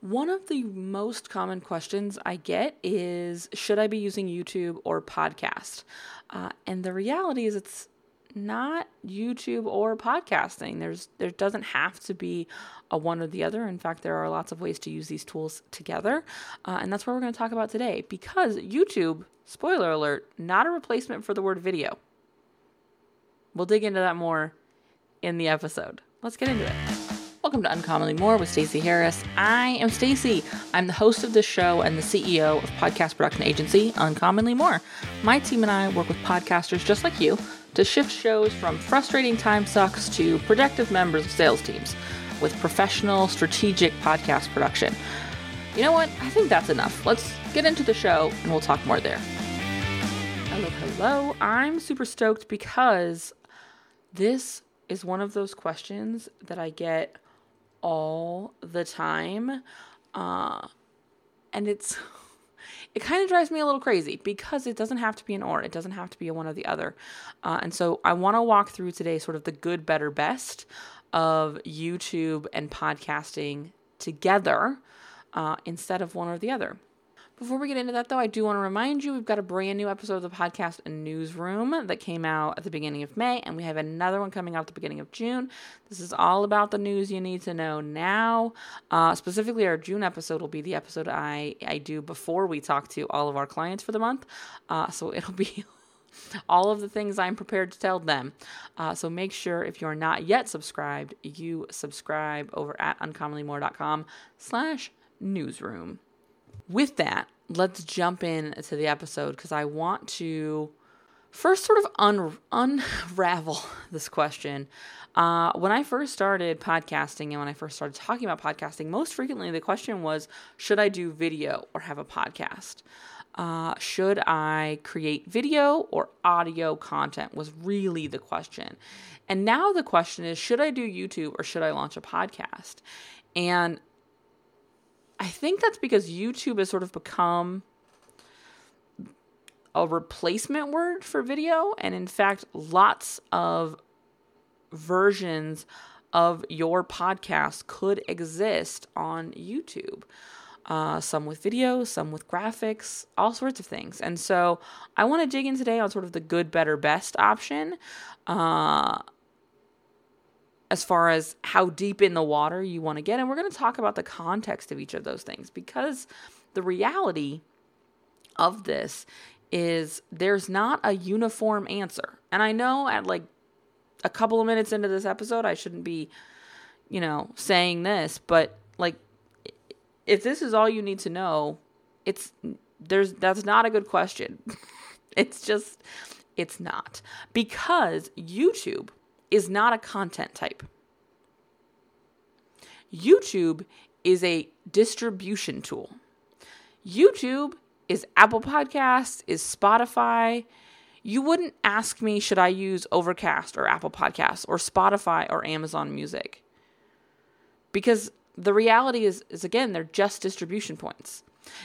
One of the most common questions I get is Should I be using YouTube or podcast? Uh, and the reality is, it's not YouTube or podcasting. There's there doesn't have to be a one or the other. In fact, there are lots of ways to use these tools together, uh, and that's what we're going to talk about today. Because YouTube, spoiler alert, not a replacement for the word video. We'll dig into that more in the episode. Let's get into it. Welcome to Uncommonly More with Stacey Harris. I am Stacey. I'm the host of this show and the CEO of podcast production agency Uncommonly More. My team and I work with podcasters just like you to shift shows from frustrating time sucks to productive members of sales teams with professional, strategic podcast production. You know what? I think that's enough. Let's get into the show and we'll talk more there. Hello, hello. I'm super stoked because this is one of those questions that I get all the time. Uh, and it's it kind of drives me a little crazy because it doesn't have to be an or, it doesn't have to be a one or the other. Uh, and so I want to walk through today sort of the good, better, best of YouTube and podcasting together uh, instead of one or the other. Before we get into that, though, I do want to remind you we've got a brand new episode of the podcast Newsroom that came out at the beginning of May, and we have another one coming out at the beginning of June. This is all about the news you need to know now. Uh, specifically, our June episode will be the episode I, I do before we talk to all of our clients for the month. Uh, so it'll be all of the things I'm prepared to tell them. Uh, so make sure if you're not yet subscribed, you subscribe over at uncommonlymore.com slash newsroom with that, let's jump in to the episode because I want to first sort of un- unravel this question. Uh, when I first started podcasting and when I first started talking about podcasting, most frequently the question was should I do video or have a podcast? Uh, should I create video or audio content? Was really the question. And now the question is should I do YouTube or should I launch a podcast? And I think that's because YouTube has sort of become a replacement word for video. And in fact, lots of versions of your podcast could exist on YouTube. Uh, some with video, some with graphics, all sorts of things. And so I want to dig in today on sort of the good, better, best option. Uh, as far as how deep in the water you want to get. And we're going to talk about the context of each of those things because the reality of this is there's not a uniform answer. And I know at like a couple of minutes into this episode, I shouldn't be, you know, saying this, but like if this is all you need to know, it's there's that's not a good question. it's just it's not because YouTube is not a content type. YouTube is a distribution tool. YouTube is Apple Podcasts, is Spotify. You wouldn't ask me, should I use Overcast or Apple Podcasts or Spotify or Amazon Music? Because the reality is, is again, they're just distribution points.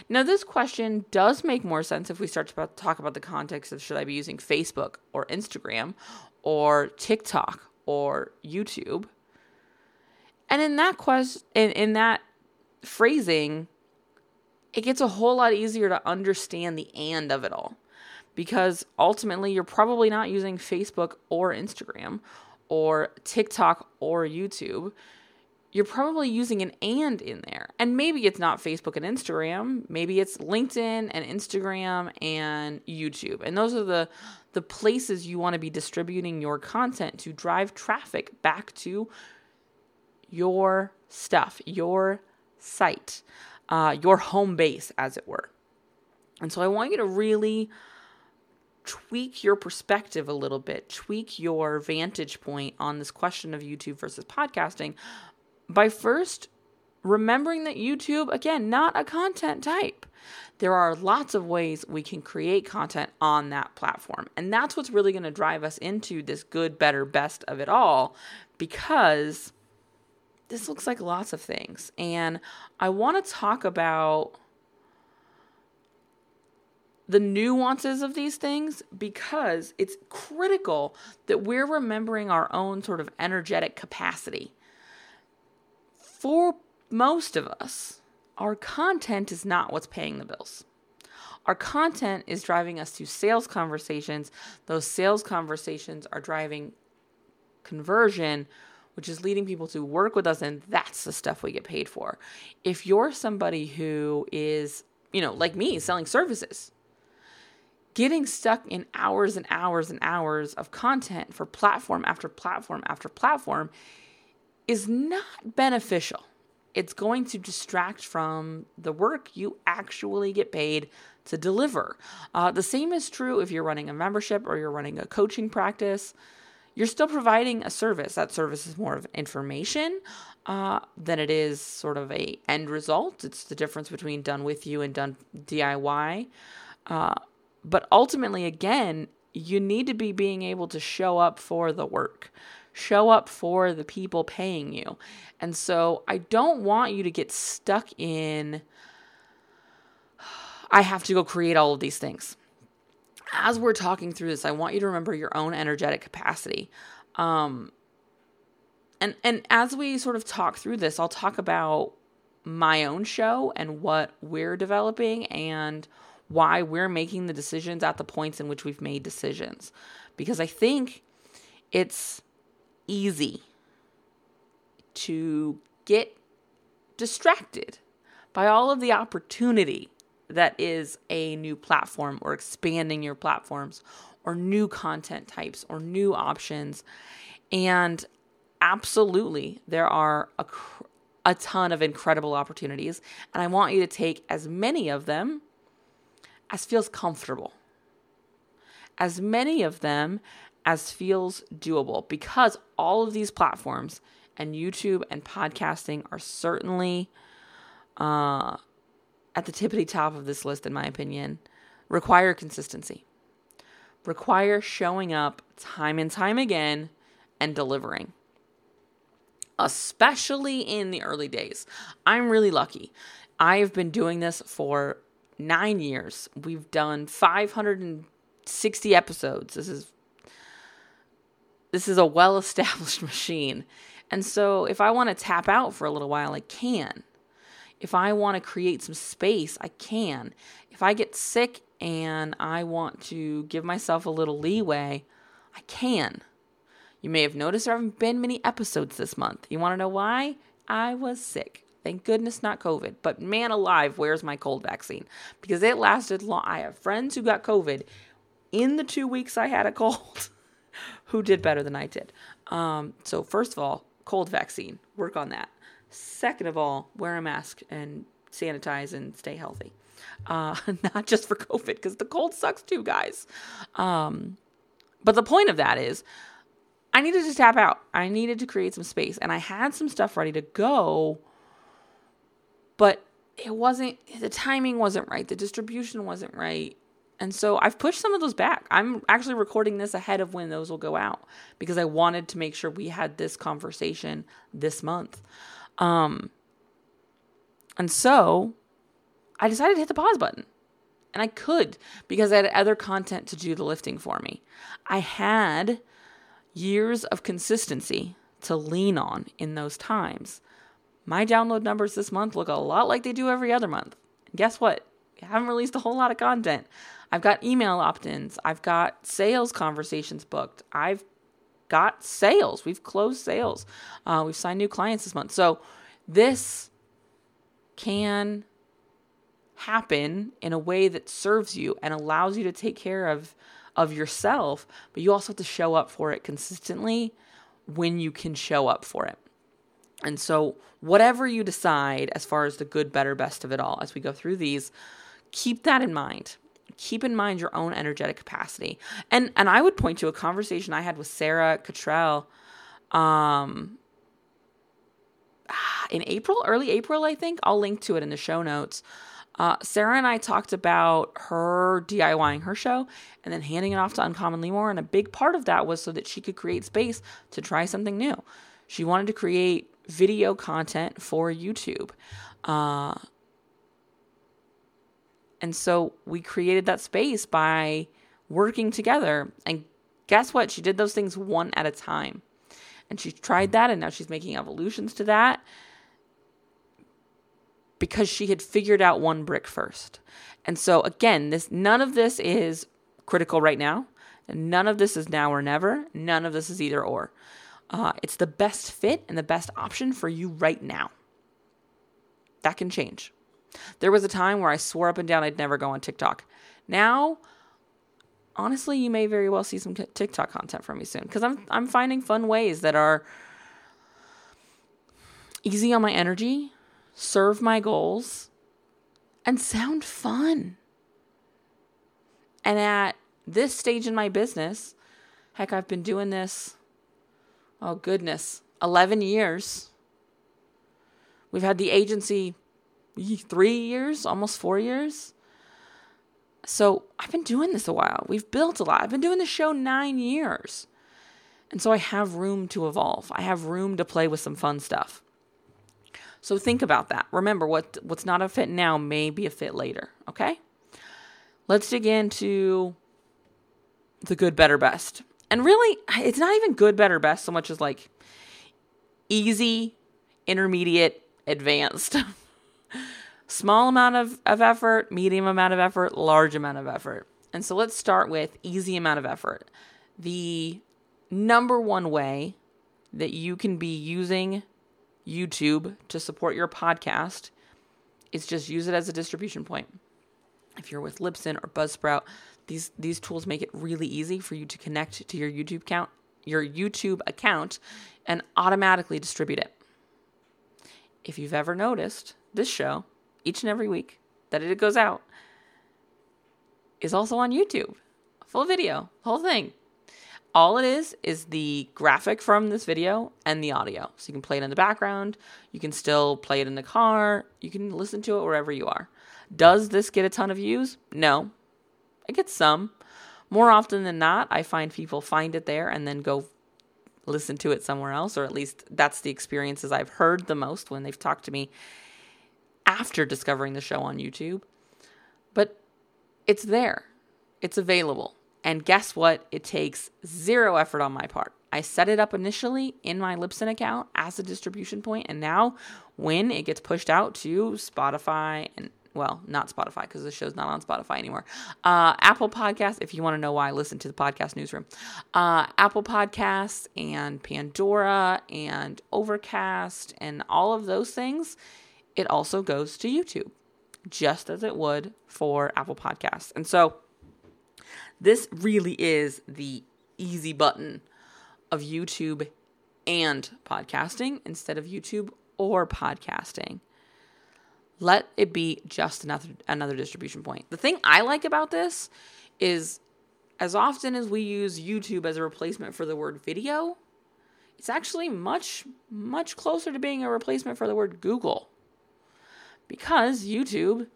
Now, this question does make more sense if we start to talk about the context of should I be using Facebook or Instagram or TikTok or YouTube. And in that quest in, in that phrasing, it gets a whole lot easier to understand the and of it all. Because ultimately you're probably not using Facebook or Instagram or TikTok or YouTube you're probably using an and in there. And maybe it's not Facebook and Instagram, maybe it's LinkedIn and Instagram and YouTube. And those are the the places you want to be distributing your content to drive traffic back to your stuff, your site, uh, your home base, as it were. And so I want you to really tweak your perspective a little bit, tweak your vantage point on this question of YouTube versus podcasting by first remembering that YouTube, again, not a content type. There are lots of ways we can create content on that platform. And that's what's really going to drive us into this good, better, best of it all because this looks like lots of things. And I want to talk about the nuances of these things because it's critical that we're remembering our own sort of energetic capacity for most of us, our content is not what's paying the bills. Our content is driving us to sales conversations. Those sales conversations are driving conversion, which is leading people to work with us, and that's the stuff we get paid for. If you're somebody who is, you know, like me, selling services, getting stuck in hours and hours and hours of content for platform after platform after platform is not beneficial. It's going to distract from the work you actually get paid to deliver. Uh, the same is true if you're running a membership or you're running a coaching practice. You're still providing a service. That service is more of information uh, than it is sort of a end result. It's the difference between done with you and done DIY. Uh, but ultimately, again, you need to be being able to show up for the work, show up for the people paying you. And so I don't want you to get stuck in, I have to go create all of these things. As we're talking through this, I want you to remember your own energetic capacity. Um, and and as we sort of talk through this, I'll talk about my own show and what we're developing and why we're making the decisions at the points in which we've made decisions. Because I think it's easy to get distracted by all of the opportunity that is a new platform or expanding your platforms or new content types or new options. And absolutely, there are a, a ton of incredible opportunities. And I want you to take as many of them as feels comfortable, as many of them as feels doable, because all of these platforms and YouTube and podcasting are certainly uh, at the tippity top of this list, in my opinion, require consistency, require showing up time and time again and delivering especially in the early days. I'm really lucky. I have been doing this for nine years. We've done 560 episodes. This is this is a well-established machine. And so if I want to tap out for a little while, I can. If I want to create some space, I can. If I get sick and I want to give myself a little leeway, I can. You may have noticed there haven't been many episodes this month. You want to know why? I was sick. Thank goodness not COVID. But man alive, where's my cold vaccine? Because it lasted long. I have friends who got COVID in the two weeks I had a cold who did better than I did. Um, so, first of all, cold vaccine, work on that. Second of all, wear a mask and sanitize and stay healthy. Uh, not just for COVID, because the cold sucks too, guys. Um, but the point of that is, I needed to tap out. I needed to create some space, and I had some stuff ready to go but it wasn't the timing wasn't right the distribution wasn't right and so i've pushed some of those back. I'm actually recording this ahead of when those will go out because i wanted to make sure we had this conversation this month. Um and so i decided to hit the pause button. And i could because i had other content to do the lifting for me. I had years of consistency to lean on in those times. My download numbers this month look a lot like they do every other month. And guess what? I haven't released a whole lot of content. I've got email opt ins, I've got sales conversations booked, I've got sales. We've closed sales, uh, we've signed new clients this month. So this can happen in a way that serves you and allows you to take care of of yourself but you also have to show up for it consistently when you can show up for it and so, whatever you decide as far as the good, better, best of it all, as we go through these, keep that in mind. Keep in mind your own energetic capacity. And and I would point to a conversation I had with Sarah Cottrell um, in April, early April, I think. I'll link to it in the show notes. Uh, Sarah and I talked about her DIYing her show and then handing it off to Uncommonly More. And a big part of that was so that she could create space to try something new. She wanted to create video content for YouTube. Uh, and so we created that space by working together. And guess what? She did those things one at a time. And she tried that, and now she's making evolutions to that. because she had figured out one brick first. And so again, this none of this is critical right now. None of this is now or never. None of this is either or. Uh, it's the best fit and the best option for you right now. That can change. There was a time where I swore up and down I'd never go on TikTok. Now, honestly, you may very well see some TikTok content from me soon because I'm I'm finding fun ways that are easy on my energy, serve my goals, and sound fun. And at this stage in my business, heck, I've been doing this, oh goodness, 11 years. We've had the agency three years, almost four years. So I've been doing this a while. We've built a lot. I've been doing the show nine years. And so I have room to evolve. I have room to play with some fun stuff. So think about that. Remember what what's not a fit now may be a fit later, okay? Let's dig into the good, better, best. And really, it's not even good, better, best so much as like easy, intermediate, advanced. Small amount of, of effort, medium amount of effort, large amount of effort. And so let's start with easy amount of effort. The number one way that you can be using YouTube to support your podcast is just use it as a distribution point. If you're with Libsyn or Buzzsprout, these these tools make it really easy for you to connect to your YouTube account, your YouTube account and automatically distribute it. If you've ever noticed, this show each and every week that it goes out is also on YouTube. Full video, whole thing. All it is is the graphic from this video and the audio. So you can play it in the background, you can still play it in the car, you can listen to it wherever you are. Does this get a ton of views? No. It gets some. More often than not, I find people find it there and then go listen to it somewhere else, or at least that's the experiences I've heard the most when they've talked to me after discovering the show on YouTube. But it's there, it's available. And guess what? It takes zero effort on my part. I set it up initially in my Libsyn account as a distribution point, and now when it gets pushed out to Spotify and well, not Spotify because the show's not on Spotify anymore. Uh, Apple Podcasts, if you want to know why, listen to the podcast newsroom. Uh, Apple Podcasts and Pandora and Overcast and all of those things, it also goes to YouTube, just as it would for Apple Podcasts. And so this really is the easy button of YouTube and podcasting instead of YouTube or podcasting. Let it be just another another distribution point. The thing I like about this is as often as we use YouTube as a replacement for the word video, it's actually much much closer to being a replacement for the word Google. Because YouTube,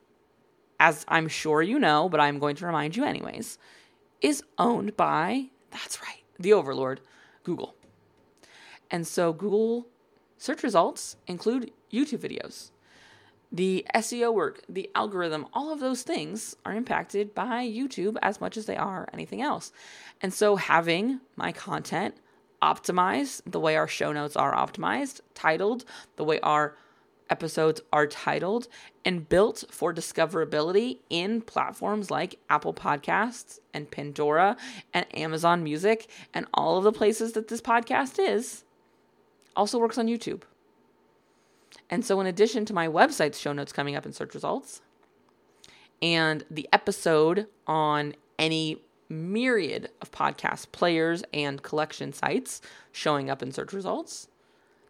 as I'm sure you know, but I'm going to remind you anyways, is owned by, that's right, the overlord, Google. And so Google search results include YouTube videos. The SEO work, the algorithm, all of those things are impacted by YouTube as much as they are anything else. And so having my content optimized the way our show notes are optimized, titled the way our episodes are titled and built for discoverability in platforms like Apple Podcasts and Pandora and Amazon Music and all of the places that this podcast is, also works on YouTube. And so, in addition to my website's show notes coming up in search results and the episode on any myriad of podcast players and collection sites showing up in search results,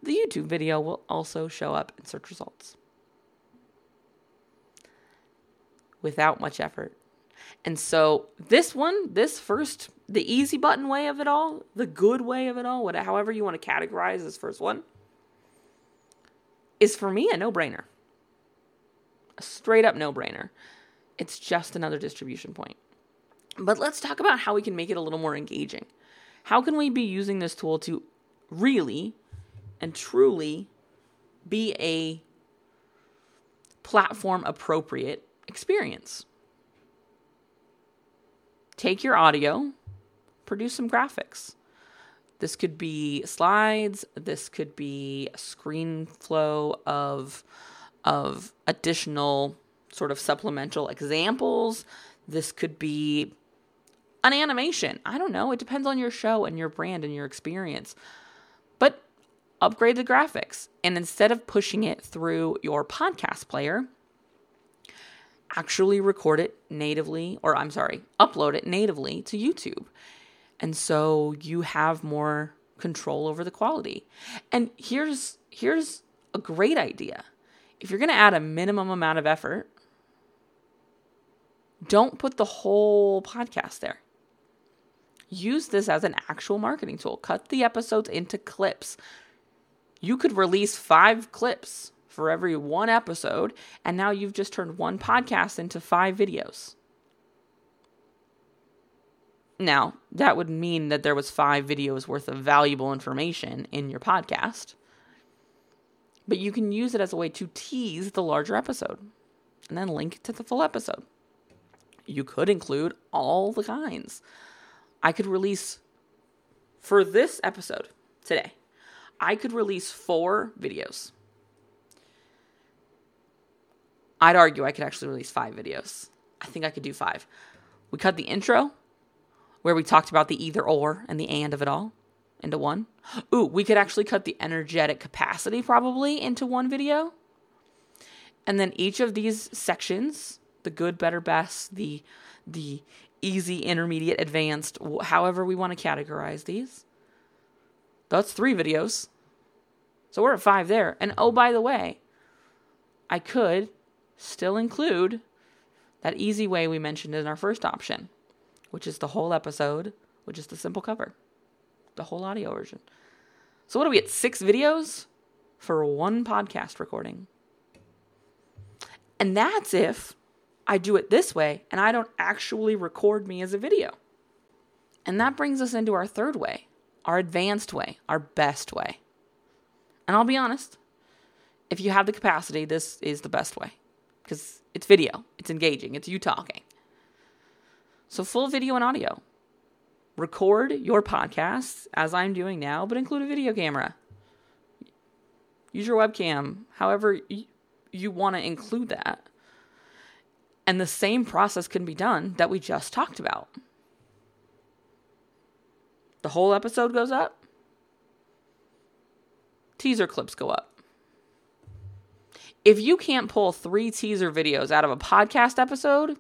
the YouTube video will also show up in search results without much effort. And so this one, this first, the easy button way of it all, the good way of it all, whatever, however you want to categorize this first one, is for me a no-brainer. A straight up no-brainer. It's just another distribution point. But let's talk about how we can make it a little more engaging. How can we be using this tool to really and truly be a platform appropriate experience. Take your audio, produce some graphics. This could be slides, this could be a screen flow of of additional sort of supplemental examples. This could be an animation. I don't know. It depends on your show and your brand and your experience. But upgrade the graphics. And instead of pushing it through your podcast player, actually record it natively, or I'm sorry, upload it natively to YouTube. And so you have more control over the quality. And here's here's a great idea. If you're going to add a minimum amount of effort, don't put the whole podcast there. Use this as an actual marketing tool. Cut the episodes into clips. You could release 5 clips for every one episode, and now you've just turned one podcast into 5 videos. Now, that would mean that there was five videos worth of valuable information in your podcast. But you can use it as a way to tease the larger episode and then link to the full episode. You could include all the kinds. I could release for this episode today, I could release four videos. I'd argue I could actually release five videos. I think I could do five. We cut the intro, where we talked about the either or and the and of it all into one. Ooh, we could actually cut the energetic capacity probably into one video. And then each of these sections, the good, better, best, the the easy, intermediate, advanced, however we want to categorize these. That's 3 videos. So we're at 5 there. And oh by the way, I could still include that easy way we mentioned in our first option which is the whole episode, which is the simple cover, the whole audio version. So, what do we get? Six videos for one podcast recording. And that's if I do it this way and I don't actually record me as a video. And that brings us into our third way, our advanced way, our best way. And I'll be honest, if you have the capacity, this is the best way because it's video, it's engaging, it's you talking. So, full video and audio. Record your podcasts as I'm doing now, but include a video camera. Use your webcam, however you, want to include that. And the same process can be done that we just talked about. The whole episode goes up, teaser clips go up. If you can't pull three teaser videos out of a podcast episode,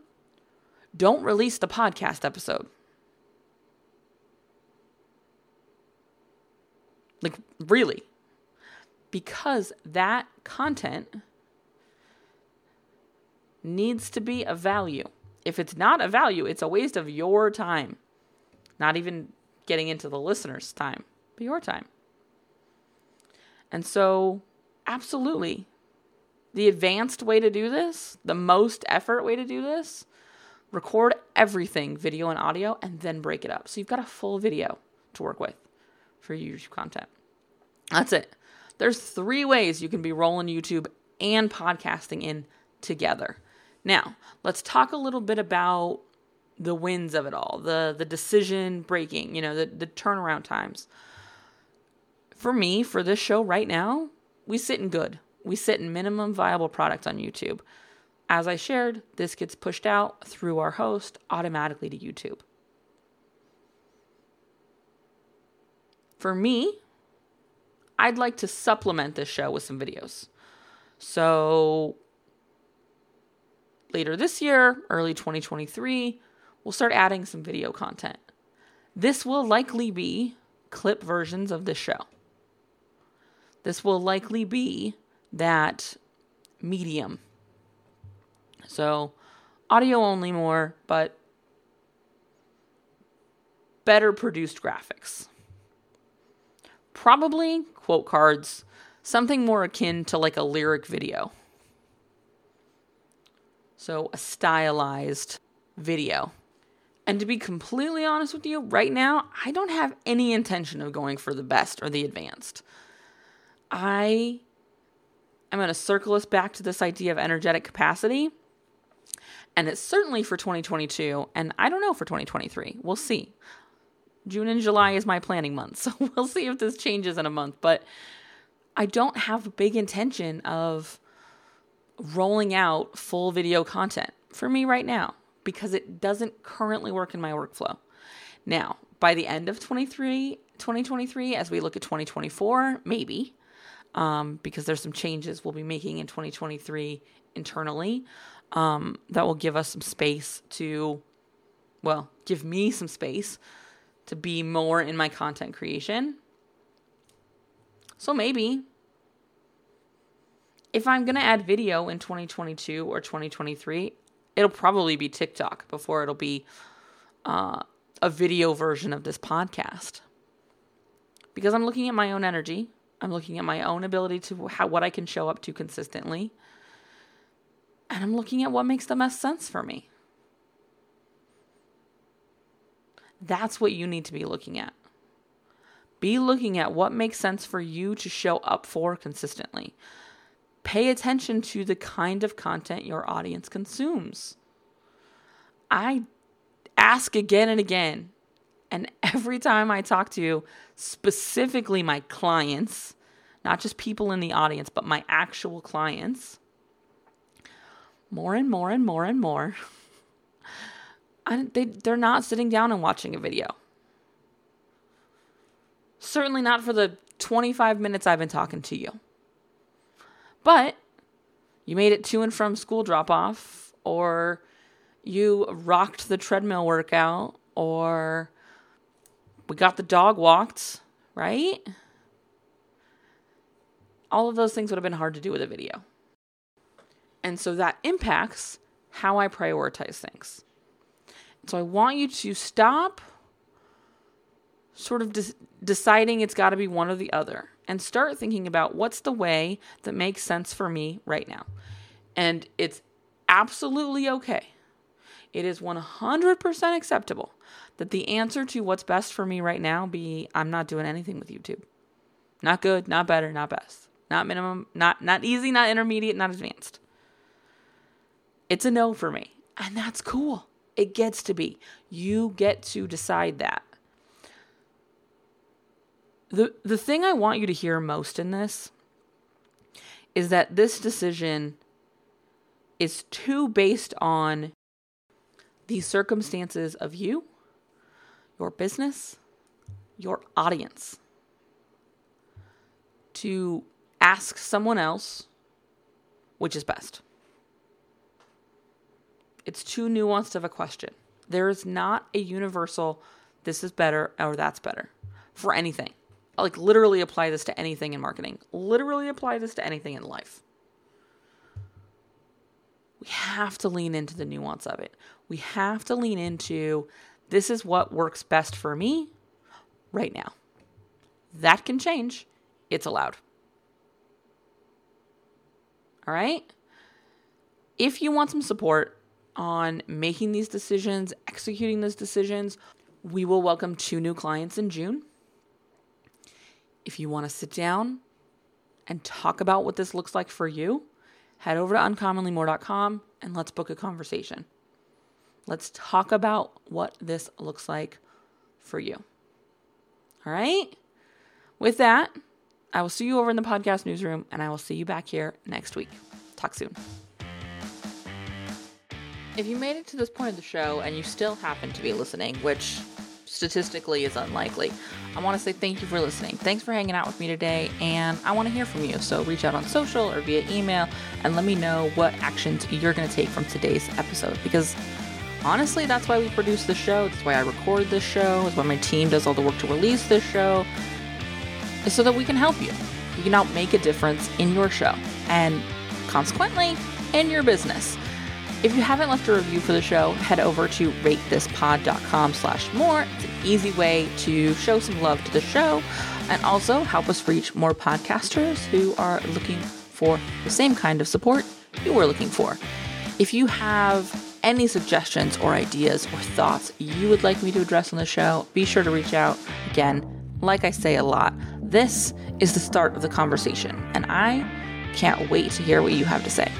don't release the podcast episode. Like, really. Because that content needs to be a value. If it's not a value, it's a waste of your time. Not even getting into the listener's time, but your time. And so, absolutely, the advanced way to do this, the most effort way to do this, record everything, video and audio, and then break it up. So you've got a full video to work with for your YouTube content. That's it. There's three ways you can be rolling YouTube and podcasting in together. Now, let's talk a little bit about the wins of it all, the the decision breaking, you know, the, the turnaround times. For me, for this show right now, we sit in good. We sit in minimum viable product on YouTube. As I shared, this gets pushed out through our host automatically to YouTube. For me, I'd like to supplement this show with some videos. So later this year, early 2023, we'll start adding some video content. This will likely be clip versions of this show. This will likely be that medium so audio only more, but better produced graphics. Probably quote cards, something more akin to like a lyric video. So a stylized video. And to be completely honest with you, right now, I don't have any intention of going for the best or the advanced. I am going to circle us back to this idea of energetic capacity and it's certainly for 2022 and I don't know for 2023. We'll see. June and July is my planning month, so we'll see if this changes in a month, but I don't have a big intention of rolling out full video content for me right now because it doesn't currently work in my workflow. Now, by the end of 23, 2023, as we look at 2024, maybe, um, because there's some changes we'll be making in 2023 internally um, that will give us some space to, well, give me some space to be more in my content creation. So maybe if I'm going to add video in 2022 or 2023, it'll probably be TikTok before it'll be uh, a video version of this podcast. Because I'm looking at my own energy, I'm looking at my own ability to how what I can show up to consistently, and I'm looking at what makes the most sense for me. That's what you need to be looking at. Be looking at what makes sense for you to show up for consistently. Pay attention to the kind of content your audience consumes. I ask again and again, and every time I talk to you, specifically my clients, not just people in the audience, but my actual clients, more and more and more and more, I, they, they're not sitting down and watching a video. Certainly not for the 25 minutes I've been talking to you. But you made it to and from school drop off, or you rocked the treadmill workout, or we got the dog walked, right? All of those things would have been hard to do with a video. And so that impacts how I prioritize things. So I want you to stop sort of de- deciding it's got to be one or the other and start thinking about what's the way that makes sense for me right now. And it's absolutely okay. It is 100% acceptable that the answer to what's best for me right now be I'm not doing anything with YouTube. Not good, not better, not best. Not minimum, not not easy, not intermediate, not advanced. It's a no for me. And that's cool. It gets to be. You get to decide that. The the thing I want you to hear most in this is that this decision is too based on the circumstances of you, your business, your audience to ask someone else which is best. It's too nuanced of a question. There is not a universal, this is better or that's better for anything. Like, literally apply this to anything in marketing, literally apply this to anything in life. We have to lean into the nuance of it. We have to lean into this is what works best for me right now. That can change. It's allowed. All right? If you want some support, on making these decisions, executing those decisions. We will welcome two new clients in June. If you want to sit down and talk about what this looks like for you, head over to uncommonlymore.com and let's book a conversation. Let's talk about what this looks like for you. All right? With that, I will see you over in the podcast newsroom and I will see you back here next week. Talk soon. If you made it to this point of the show and you still happen to be listening, which statistically is unlikely, I want to say thank you for listening. Thanks for hanging out with me today, and I want to hear from you. So reach out on social or via email and let me know what actions you're going to take from today's episode because honestly, that's why we produce the show. That's why I record this show. That's why my team does all the work to release this show. Is so that we can help you. We can help make a difference in your show and consequently in your business. If you haven't left a review for the show, head over to ratethispod.com slash more. It's an easy way to show some love to the show and also help us reach more podcasters who are looking for the same kind of support you were looking for. If you have any suggestions or ideas or thoughts you would like me to address on the show, be sure to reach out. Again, like I say a lot, this is the start of the conversation, and I can't wait to hear what you have to say.